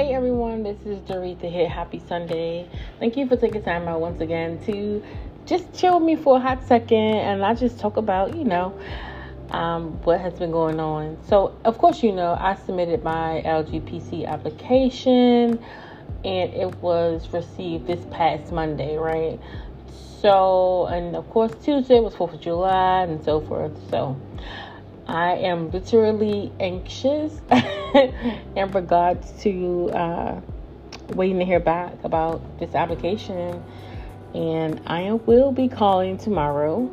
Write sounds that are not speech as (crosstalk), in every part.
Hey everyone, this is Doretha here. Happy Sunday. Thank you for taking time out once again to just chill with me for a hot second and I just talk about, you know, um, what has been going on. So, of course, you know, I submitted my LGPC application and it was received this past Monday, right? So, and of course, Tuesday was 4th of July and so forth. So, I am literally anxious (laughs) (laughs) in regards to uh, waiting to hear back about this application. And I will be calling tomorrow.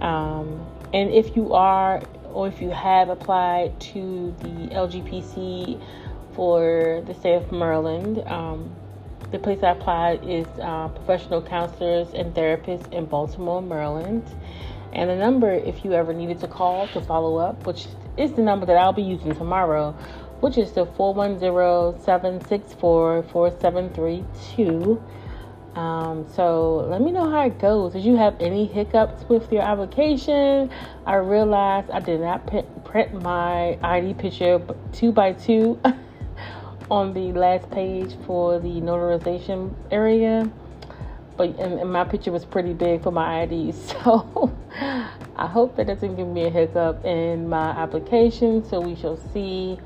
Um, and if you are, or if you have applied to the LGPC for the state of Maryland, um, the place I applied is uh, Professional Counselors and Therapists in Baltimore, Maryland. And the number, if you ever needed to call to follow up, which is the number that I'll be using tomorrow, which is the 410 764 4732. Um, so let me know how it goes. Did you have any hiccups with your application? I realized I did not print my ID picture two by two (laughs) on the last page for the notarization area but and, and, my picture was pretty big for my ID. (laughs) So I hope that doesn't give me a hiccup in my application. So we shall see.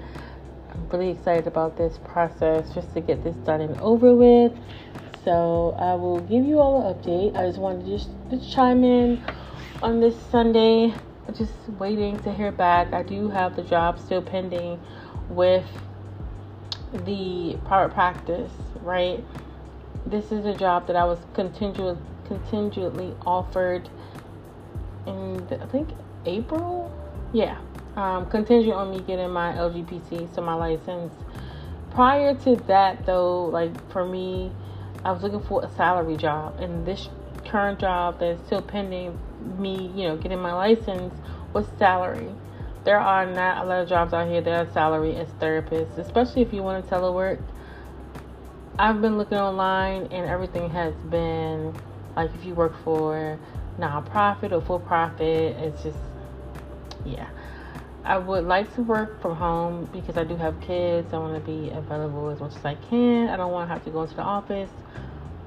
Really excited about this process just to get this done and over with. So I will give you all an update. I just wanted to just, just chime in on this Sunday. Just waiting to hear back. I do have the job still pending with the private practice, right? this is a job that I was contingent, contingently offered in, I think, April? Yeah. Um, contingent on me getting my LGPC, so my license. Prior to that, though, like for me, I was looking for a salary job, and this current job that's still pending me, you know, getting my license was salary. There are not a lot of jobs out here that are salary as therapists, especially if you want to telework. I've been looking online and everything has been like if you work for nonprofit or for profit, it's just yeah. I would like to work from home because I do have kids. I want to be available as much as I can. I don't want to have to go into the office.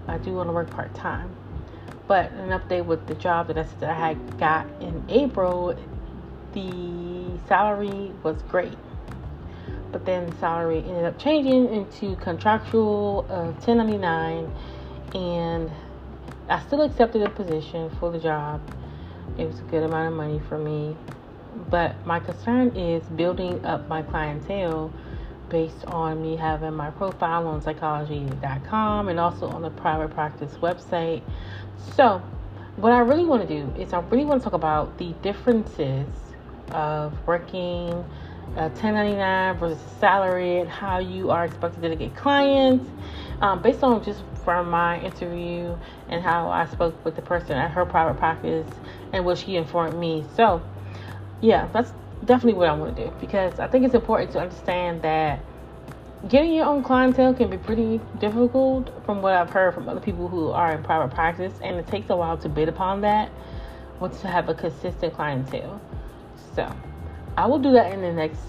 I do want to work part time. But an update with the job that I said that I had got in April, the salary was great but then the salary ended up changing into contractual of 1099 and I still accepted the position for the job. It was a good amount of money for me. But my concern is building up my clientele based on me having my profile on psychology.com and also on the private practice website. So, what I really want to do is I really want to talk about the differences of working uh, 1099 versus salary and how you are expected to get clients um, based on just from my interview and how I spoke with the person at her private practice and what she informed me. So, yeah, that's definitely what I want to do because I think it's important to understand that getting your own clientele can be pretty difficult from what I've heard from other people who are in private practice, and it takes a while to bid upon that, once to have a consistent clientele. So, I will do that in the next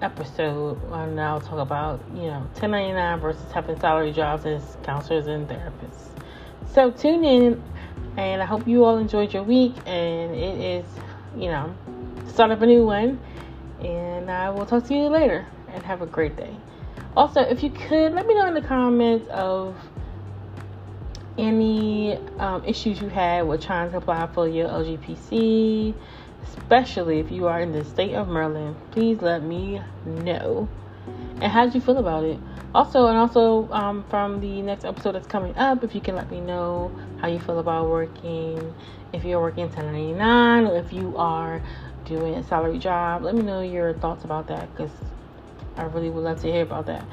episode and I'll talk about, you know, 1099 versus having salary jobs as counselors and therapists. So tune in and I hope you all enjoyed your week and it is, you know, start up a new one. And I will talk to you later and have a great day. Also, if you could, let me know in the comments of any um, issues you had with trying to apply for your LGPC especially if you are in the state of Maryland, please let me know. And how did you feel about it? Also, and also um, from the next episode that's coming up, if you can let me know how you feel about working, if you're working 1099 or if you are doing a salary job, let me know your thoughts about that because I really would love to hear about that.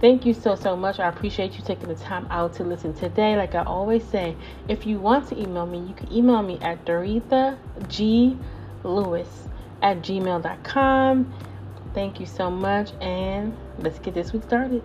Thank you so, so much. I appreciate you taking the time out to listen today. Like I always say, if you want to email me, you can email me at Doretha G lewis at gmail.com. Thank you so much, and let's get this week started.